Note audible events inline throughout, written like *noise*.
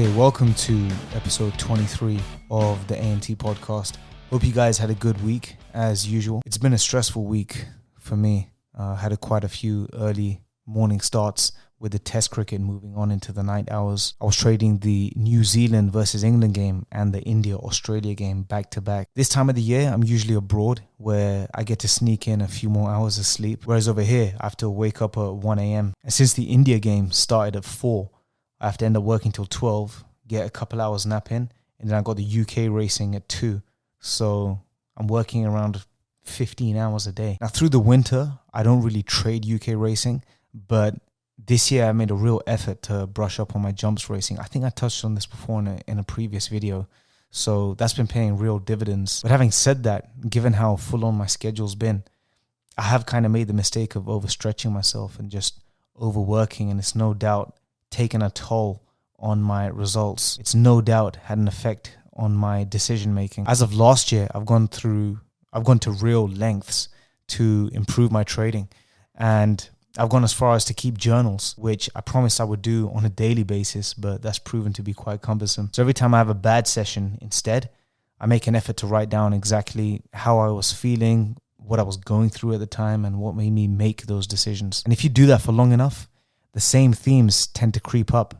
Okay, welcome to episode 23 of the AMT podcast. Hope you guys had a good week as usual. It's been a stressful week for me. Uh, had a, quite a few early morning starts with the test cricket moving on into the night hours. I was trading the New Zealand versus England game and the India Australia game back to back. This time of the year, I'm usually abroad where I get to sneak in a few more hours of sleep. Whereas over here, I have to wake up at 1 a.m. And since the India game started at 4, I have to end up working till 12, get a couple hours nap in, and then I got the UK racing at 2. So I'm working around 15 hours a day. Now, through the winter, I don't really trade UK racing, but this year I made a real effort to brush up on my jumps racing. I think I touched on this before in a, in a previous video. So that's been paying real dividends. But having said that, given how full on my schedule's been, I have kind of made the mistake of overstretching myself and just overworking. And it's no doubt taken a toll on my results. It's no doubt had an effect on my decision making. As of last year, I've gone through, I've gone to real lengths to improve my trading. And I've gone as far as to keep journals, which I promised I would do on a daily basis, but that's proven to be quite cumbersome. So every time I have a bad session, instead, I make an effort to write down exactly how I was feeling, what I was going through at the time, and what made me make those decisions. And if you do that for long enough, the same themes tend to creep up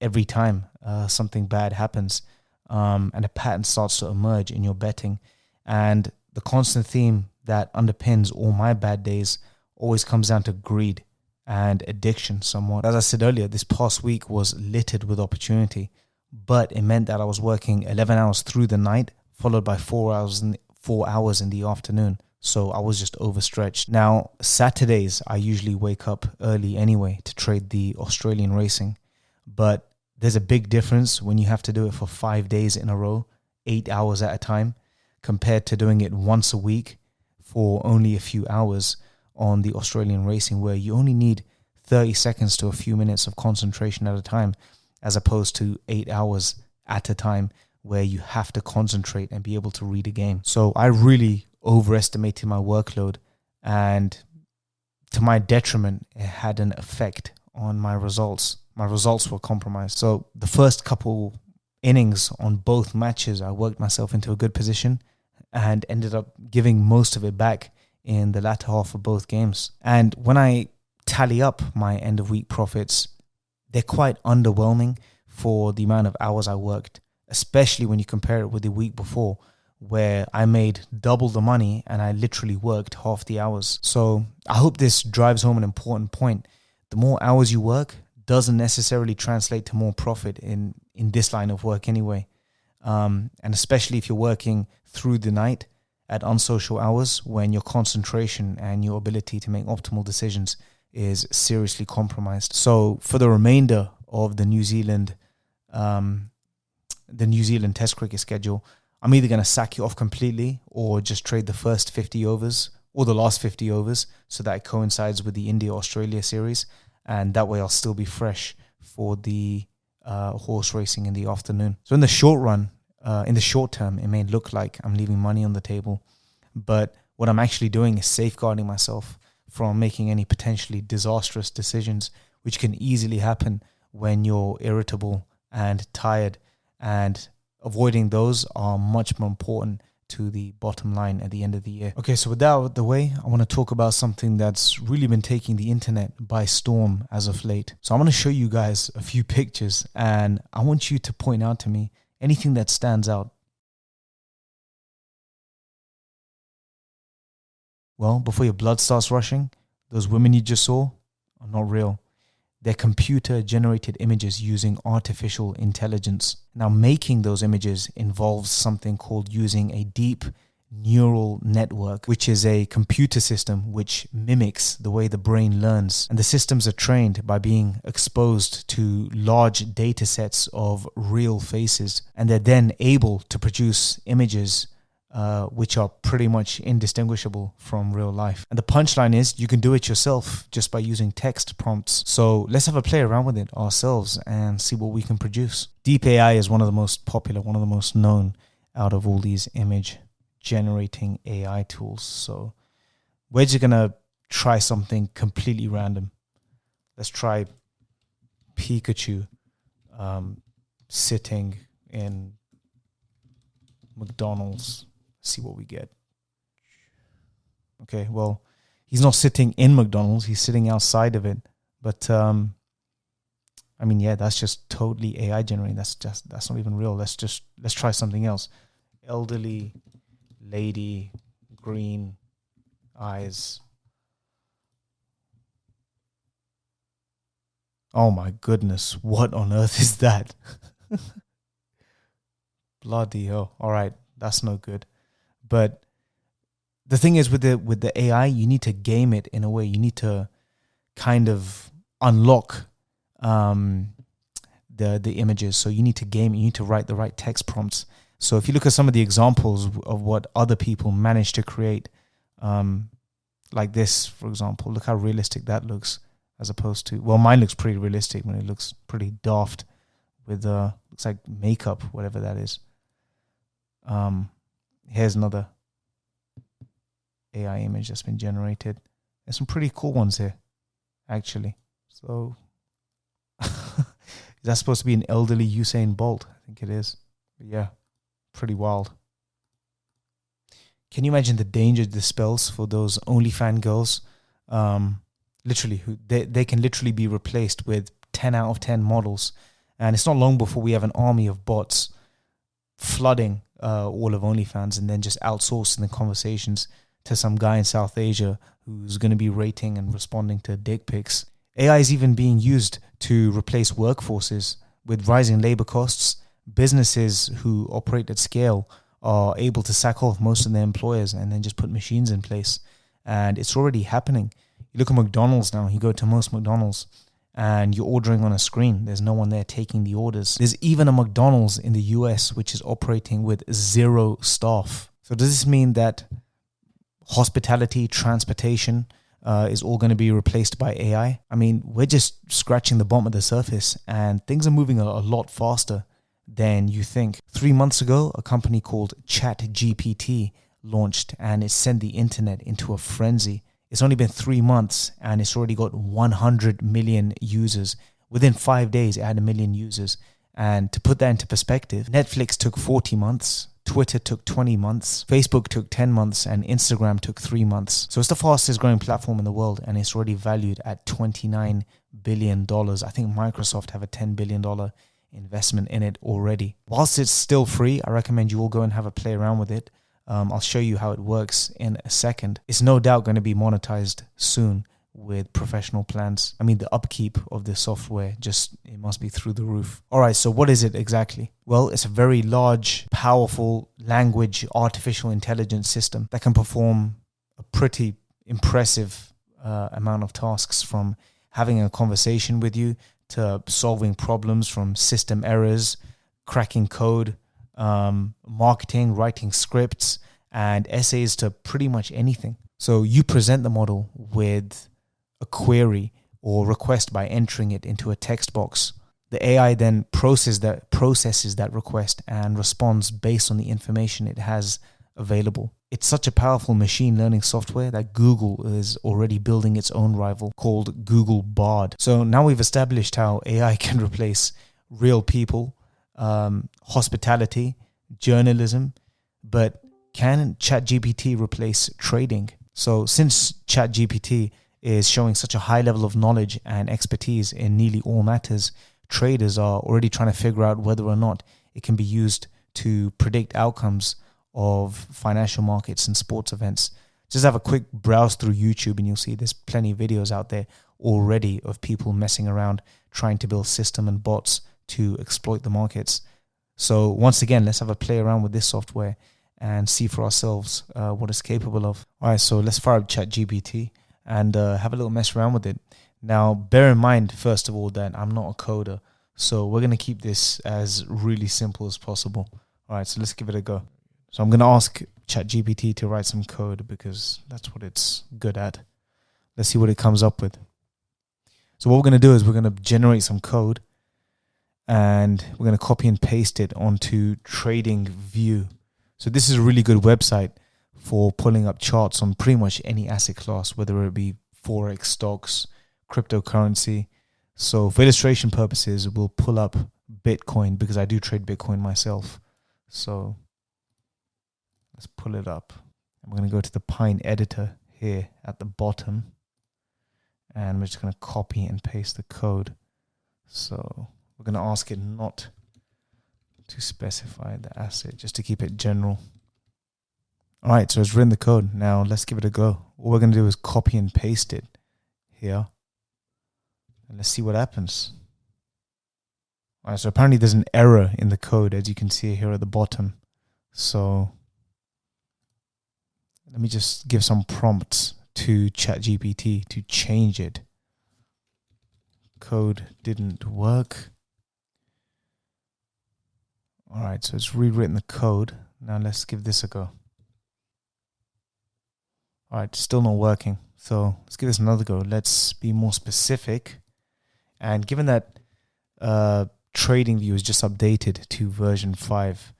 every time uh, something bad happens, um, and a pattern starts to emerge in your betting. And the constant theme that underpins all my bad days always comes down to greed and addiction somewhat. As I said earlier, this past week was littered with opportunity, but it meant that I was working 11 hours through the night, followed by four hours in, four hours in the afternoon. So I was just overstretched. Now, Saturdays, I usually wake up early anyway to trade the Australian racing. But there's a big difference when you have to do it for five days in a row, eight hours at a time, compared to doing it once a week for only a few hours on the Australian racing, where you only need 30 seconds to a few minutes of concentration at a time, as opposed to eight hours at a time, where you have to concentrate and be able to read a game. So I really overestimated my workload and to my detriment it had an effect on my results. My results were compromised. So the first couple innings on both matches i worked myself into a good position and ended up giving most of it back in the latter half of both games. And when i tally up my end of week profits they're quite underwhelming for the amount of hours i worked especially when you compare it with the week before where I made double the money and I literally worked half the hours. So I hope this drives home an important point. The more hours you work doesn't necessarily translate to more profit in, in this line of work anyway. Um, and especially if you're working through the night at unsocial hours when your concentration and your ability to make optimal decisions is seriously compromised. So for the remainder of the New Zealand um, the New Zealand Test cricket schedule, I'm either going to sack you off completely or just trade the first 50 overs or the last 50 overs so that it coincides with the India Australia series. And that way I'll still be fresh for the uh, horse racing in the afternoon. So, in the short run, uh, in the short term, it may look like I'm leaving money on the table. But what I'm actually doing is safeguarding myself from making any potentially disastrous decisions, which can easily happen when you're irritable and tired and avoiding those are much more important to the bottom line at the end of the year. Okay, so with that out of the way, I want to talk about something that's really been taking the internet by storm as of late. So I'm going to show you guys a few pictures and I want you to point out to me anything that stands out. Well, before your blood starts rushing, those women you just saw are not real. They're computer generated images using artificial intelligence. Now, making those images involves something called using a deep neural network, which is a computer system which mimics the way the brain learns. And the systems are trained by being exposed to large data sets of real faces, and they're then able to produce images uh, which are pretty much indistinguishable from real life. And the punchline is you can do it yourself just by using text prompts. So let's have a play around with it ourselves and see what we can produce. Deep AI is one of the most popular, one of the most known out of all these image generating AI tools. So we're just gonna try something completely random. Let's try Pikachu. Um, sitting in McDonald's. See what we get. Okay, well, he's not sitting in McDonald's, he's sitting outside of it. But um I mean, yeah, that's just totally AI generated. That's just that's not even real. Let's just let's try something else. Elderly lady, green eyes. Oh my goodness, what on earth is that? *laughs* Bloody hell. All right, that's no good. But the thing is with the with the AI, you need to game it in a way. You need to kind of unlock um, the the images. So you need to game. You need to write the right text prompts. So if you look at some of the examples of what other people managed to create, um, like this, for example, look how realistic that looks, as opposed to well, mine looks pretty realistic when it looks pretty daft with uh looks like makeup, whatever that is. Um, here's another AI image that's been generated. There's some pretty cool ones here, actually. So *laughs* is that supposed to be an elderly Usain Bolt? I think it is. But yeah, pretty wild. Can you imagine the danger this spells for those OnlyFans girls? Um, literally, who they they can literally be replaced with ten out of ten models, and it's not long before we have an army of bots flooding uh, all of OnlyFans and then just outsourcing the conversations to some guy in South Asia who's going to be rating and responding to dick pics. AI is even being used to replace workforces with rising labor costs. Businesses who operate at scale are able to sack off most of their employers and then just put machines in place. And it's already happening. You look at McDonald's now, you go to most McDonald's and you're ordering on a screen. There's no one there taking the orders. There's even a McDonald's in the US which is operating with zero staff. So, does this mean that hospitality, transportation, uh, is all going to be replaced by AI. I mean, we're just scratching the bottom of the surface and things are moving a, a lot faster than you think. Three months ago, a company called ChatGPT launched and it sent the internet into a frenzy. It's only been three months and it's already got 100 million users. Within five days, it had a million users. And to put that into perspective, Netflix took 40 months, Twitter took 20 months, Facebook took 10 months, and Instagram took three months. So it's the fastest growing platform in the world, and it's already valued at $29 billion. I think Microsoft have a $10 billion investment in it already. Whilst it's still free, I recommend you all go and have a play around with it. Um, I'll show you how it works in a second. It's no doubt going to be monetized soon with professional plans. I mean, the upkeep of the software just it must be through the roof. All right, so what is it exactly? Well, it's a very large, powerful language artificial intelligence system that can perform a pretty impressive uh, amount of tasks from having a conversation with you to solving problems from system errors, cracking code, um, marketing, writing scripts, and essays to pretty much anything. So you present the model with a query or request by entering it into a text box. The AI then processes that, processes that request and responds based on the information it has available. It's such a powerful machine learning software that Google is already building its own rival called Google Bard. So now we've established how AI *laughs* can replace real people, um, hospitality, journalism, but can ChatGPT replace trading? So since ChatGPT is showing such a high level of knowledge and expertise in nearly all matters, traders are already trying to figure out whether or not it can be used to predict outcomes of financial markets and sports events. Just have a quick browse through YouTube and you'll see there's plenty of videos out there already of people messing around trying to build system and bots to exploit the markets. So once again, let's have a play around with this software and see for ourselves uh, what it's capable of. All right, so let's fire up ChatGPT and uh, have a little mess around with it. Now, bear in mind, first of all, that I'm not a coder, so we're to keep this as really simple as possible. All right, so let's give it a go. So I'm to ask ChatGPT to write some code because that's what it's good at. Let's see what it comes up with. So what we're to do is we're to generate some code and we're to copy and paste it onto Trading View. So this is a really good website for pulling up charts on pretty much any asset class, whether it be forex, stocks, cryptocurrency. So, for illustration purposes, we'll pull up Bitcoin because I do trade Bitcoin myself. So let's pull it up. I'm going to go to the Pine editor here at the bottom. And we're just going to copy and paste the code. So we're going to ask it not to specify the asset, just to keep it general. All right, so it's written the code. Now let's give it a go. All we're going to do is copy and paste it here. And let's see what happens. All right, so apparently there's an error in the code, as you can see here at the bottom. So let me just give some prompts to ChatGPT to change it. Code didn't work. All right, so it's rewritten the code. Now let's give this a go. All right, still not working. So let's give this another go. Let's be more specific. And given that uh, TradingView is just updated to version 5,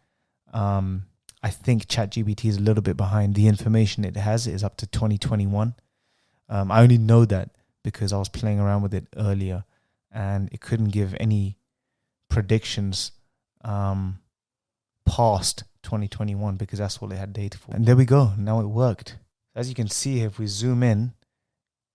um, I think ChatGPT is a little bit behind. The information it has is up to 2021. Um, I only know that because I was playing around with it earlier and it couldn't give any predictions um, past 2021 because that's all it had data for. And there we go. Now it worked. As you can see, if we zoom in,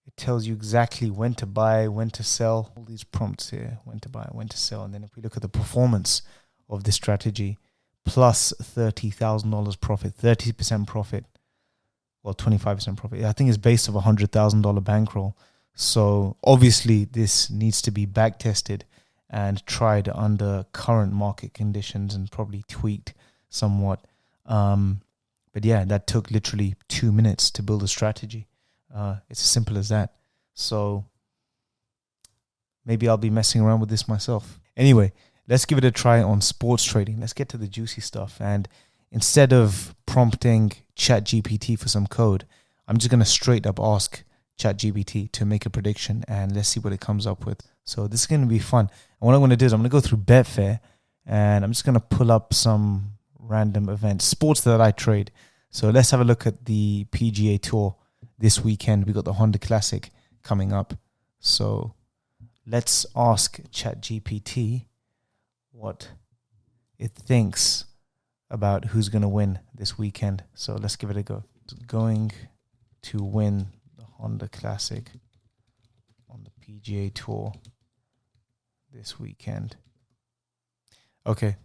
it tells you exactly when to buy, when to sell. All these prompts here when to buy, when to sell. And then if we look at the performance of this strategy, plus $30,000 profit, 30% profit, well, 25% profit. I think it's based off a $100,000 bankroll. So obviously, this needs to be back tested and tried under current market conditions and probably tweaked somewhat. Um, but yeah, that took literally two minutes to build a strategy. Uh, it's as simple as that. So maybe I'll be messing around with this myself. Anyway, let's give it a try on sports trading. Let's get to the juicy stuff. And instead of prompting ChatGPT for some code, I'm just going to straight up ask ChatGPT to make a prediction and let's see what it comes up with. So this is going to be fun. And what I'm going to do is I'm going to go through Betfair and I'm just going to pull up some random events, sports that I trade. So let's have a look at the PGA Tour this weekend. We got the Honda Classic coming up. So let's ask ChatGPT what it thinks about who's going to win this weekend. So let's give it a go. It's going to win the Honda Classic on the PGA Tour this weekend. Okay.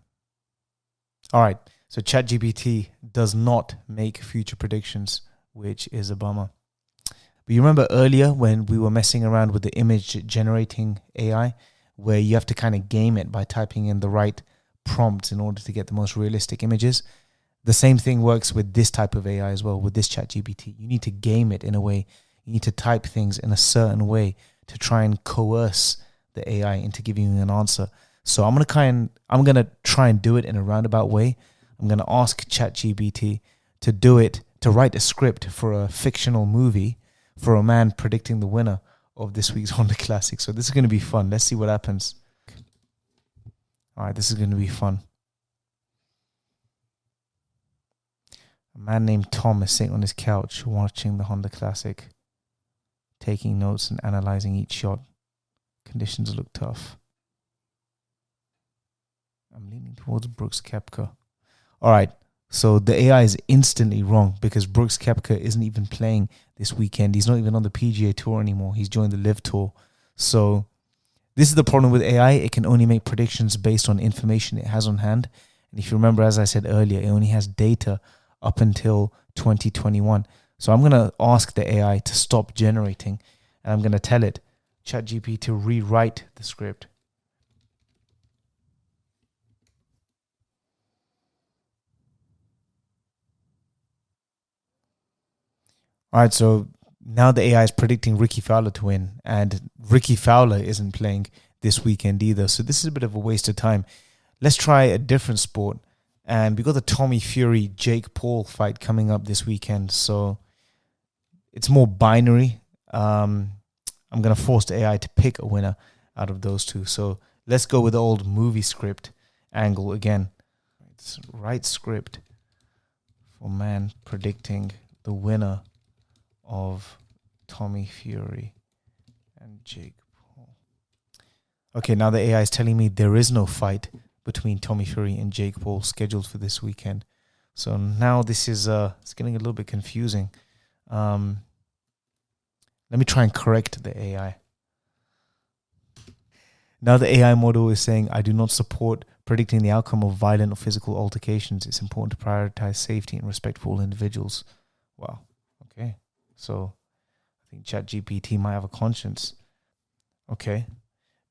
All right. So ChatGPT does not make future predictions, which is a bummer. But you remember earlier when we were messing around with the image generating AI, where you have to kind of game it by typing in the right prompts in order to get the most realistic images. The same thing works with this type of AI as well, with this ChatGPT. You need to game it in a way. You need to type things in a certain way to try and coerce the AI into giving you an answer. So I'm gonna kind I'm gonna try and do it in a roundabout way I'm to ask ChatGPT to do it, to write a script for a fictional movie for a man predicting the winner of this week's *laughs* Honda Classic. So this is to be fun. Let's see what happens. All right, this is to be fun. A man named Tom is sitting on his couch watching the Honda Classic, taking notes and analyzing each shot. Conditions look tough. I'm leaning towards Brooks Koepka. All right. So the AI is instantly wrong because Brooks Koepka isn't even playing this weekend. He's not even on the PGA Tour anymore. He's joined the LIV Tour. So this is the problem with AI. It can only make predictions based on information it has on hand. And if you remember, as I said earlier, it only has data up until 2021. So I'm going to ask the AI to stop generating and I'm going to tell it, ChatGPT, to rewrite the script All right, so now the AI is predicting Rickie Fowler to win, and Rickie Fowler isn't playing this weekend either. So this is a bit of a waste of time. Let's try a different sport. And we got the Tommy Fury Jake Paul fight coming up this weekend. So it's more binary. Um, I'm gonna force the AI to pick a winner out of those two. So let's go with the old movie script angle again. It's right script for man predicting the winner of Tommy Fury and Jake Paul. Okay, now the AI is telling me there is no fight between Tommy Fury and Jake Paul scheduled for this weekend. So now this is uh it's getting a little bit confusing. Um let me try and correct the AI. Now the AI model is saying I do not support predicting the outcome of violent or physical altercations. It's important to prioritize safety and respect for all individuals. Wow. Okay. So I think ChatGPT might have a conscience. Okay.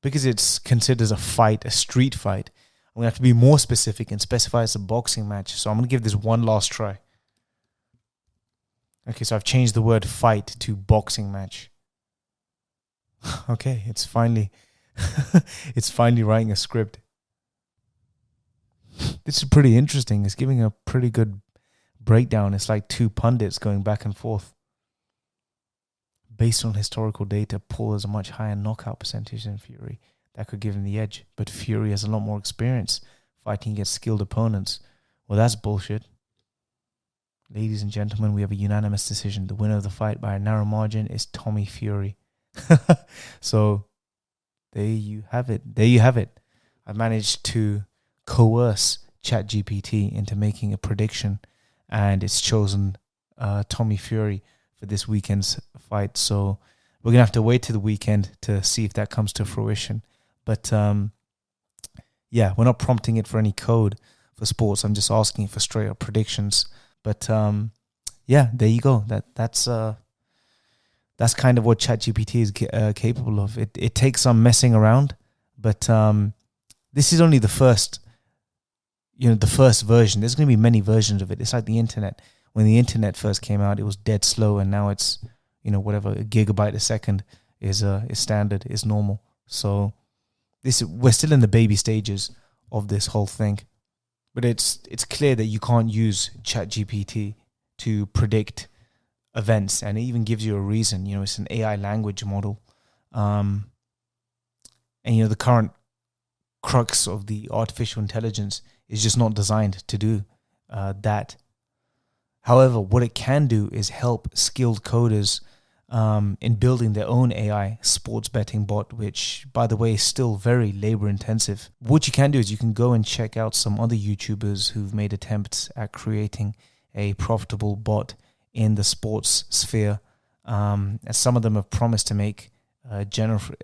Because it's considered as a fight, a street fight, I'm gonna have to be more specific and specify it's a boxing match. So I'm gonna give this one last try. Okay, so I've changed the word fight to boxing match. *laughs* okay, it's finally *laughs* it's finally writing a script. This is pretty interesting. It's giving a pretty good breakdown. It's like two pundits going back and forth. Based on historical data, Paul has a much higher knockout percentage than Fury that could give him the edge. But Fury has a lot more experience fighting against skilled opponents. Well, that's bullshit. Ladies and gentlemen, we have a unanimous decision. The winner of the fight by a narrow margin is Tommy Fury. *laughs* so there you have it. There you have it. I managed to coerce ChatGPT into making a prediction, and it's chosen uh, Tommy Fury for this weekend's fight. So we're gonna have to wait to the weekend to see if that comes to fruition. But um, yeah, we're not prompting it for any code for sports. I'm just asking for straight up predictions. But um, yeah, there you go. That that's uh, that's kind of what ChatGPT is uh, capable of. It it takes some messing around, but um, this is only the first. You know, the first version. There's going to be many versions of it. It's like the internet. When the internet first came out, it was dead slow, and now it's you know whatever a gigabyte a second is uh is standard is normal. So this we're still in the baby stages of this whole thing, but it's it's clear that you can't use ChatGPT to predict events, and it even gives you a reason. You know, it's an AI language model, um, and you know the current crux of the artificial intelligence is just not designed to do uh, that. However, what it can do is help skilled coders um, in building their own AI sports betting bot, which, by the way, is still very labor intensive. What you can do is you can go and check out some other YouTubers who've made attempts at creating a profitable bot in the sports sphere. Um, and some of them have promised to make uh, gener-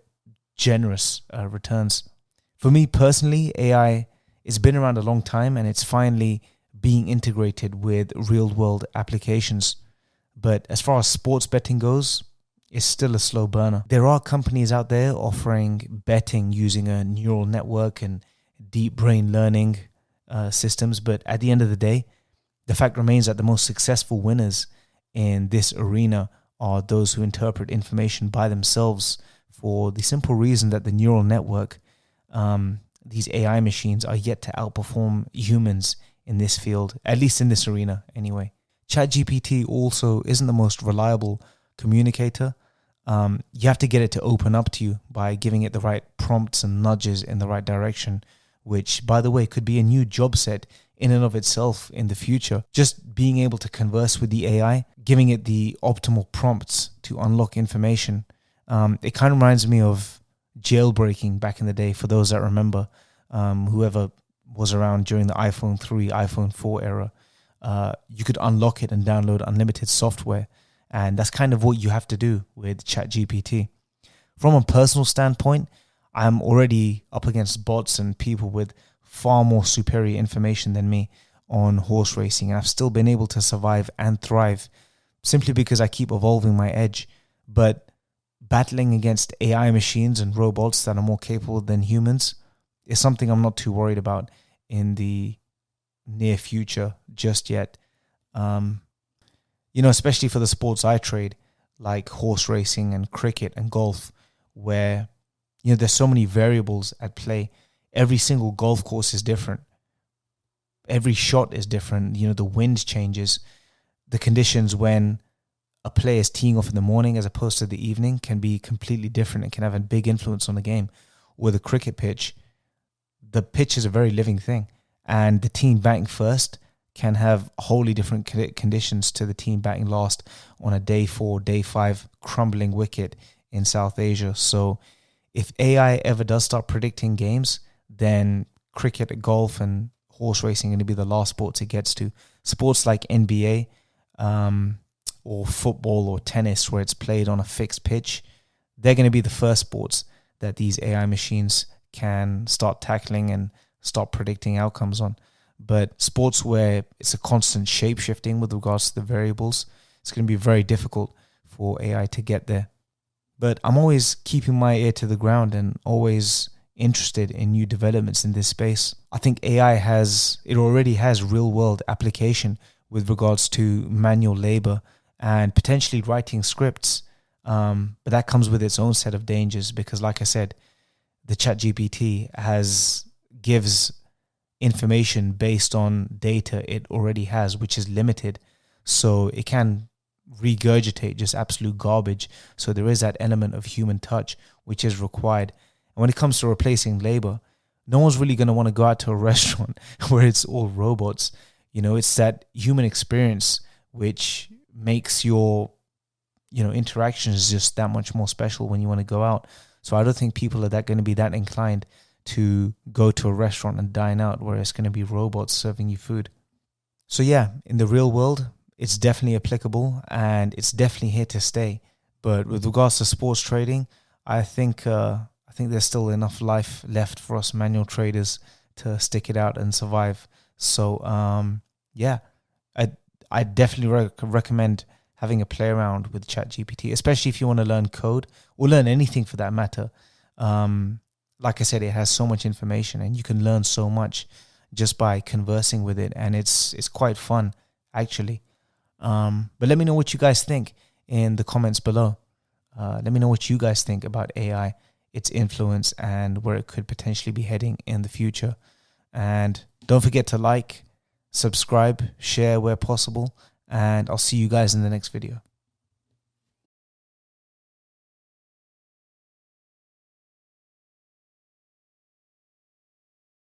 generous uh, returns. For me personally, AI has been around a long time and it's finally being integrated with real world applications. But as far as sports betting goes, it's still a slow burner. There are companies out there offering betting using a neural network and deep brain learning uh, systems, but at the end of the day, the fact remains that the most successful winners in this arena are those who interpret information by themselves for the simple reason that the neural network, um, these AI machines, are yet to outperform humans in this field, at least in this arena anyway. ChatGPT also isn't the most reliable communicator. Um, you have to get it to open up to you by giving it the right prompts and nudges in the right direction, which, by the way, could be a new job set in and of itself in the future. Just being able to converse with the AI, giving it the optimal prompts to unlock information. Um, it kind of reminds me of jailbreaking back in the day, for those that remember, um, whoever was around during the iPhone 3, iPhone 4 era uh, you could unlock it and download unlimited software. And that's kind of what you have to do with ChatGPT. From a personal standpoint, I'm already up against bots and people with far more superior information than me on horse racing. And I've still been able to survive and thrive simply because I keep evolving my edge. But battling against AI machines and robots that are more capable than humans is something I'm not too worried about in the near future just yet. Um, you know, especially for the sports I trade, like horse racing and cricket and golf, where you know there's so many variables at play. Every single golf course is different. Every shot is different. You know, the wind changes. The conditions when a player is teeing off in the morning as opposed to the evening can be completely different and can have a big influence on the game. With a cricket pitch, the pitch is a very living thing and the team batting first can have wholly different conditions to the team batting last on a day four, day five crumbling wicket in South Asia. So if AI ever does start predicting games, then cricket, golf, and horse racing are going to be the last sports it gets to. Sports like NBA um, or football or tennis, where it's played on a fixed pitch, they're going to be the first sports that these AI machines can start tackling and start predicting outcomes on. But sports where it's a constant shape shifting with regards to the variables, it's going to be very difficult for AI to get there. But I'm always keeping my ear to the ground and always interested in new developments in this space. I think AI has, it already has real world application with regards to manual labor and potentially writing scripts. Um, but that comes with its own set of dangers because, like I said, the chat GPT has gives information based on data it already has, which is limited. So it can regurgitate just absolute garbage. So there is that element of human touch which is required. And when it comes to replacing labor, no one's really going to want to go out to a *laughs* restaurant where it's all robots. You know, it's that human experience which makes your you know interactions just that much more special when you want to go out. So I don't think people are that going to be that inclined to go to a restaurant and dine out where it's going to be robots serving you food. So yeah, in the real world, it's definitely applicable and it's definitely here to stay. But with regards to sports trading, I think uh, I think there's still enough life left for us manual traders to stick it out and survive. So um, yeah, I I definitely rec- recommend having a play around with ChatGPT, especially if you want to learn code or learn anything for that matter. Um, like I said, it has so much information and you can learn so much just by conversing with it, and it's it's quite fun actually. Um, but let me know what you guys think in the comments below. Uh, let me know what you guys think about AI, its influence, and where it could potentially be heading in the future. And don't forget to like, subscribe, share where possible, and I'll see you guys in the next video.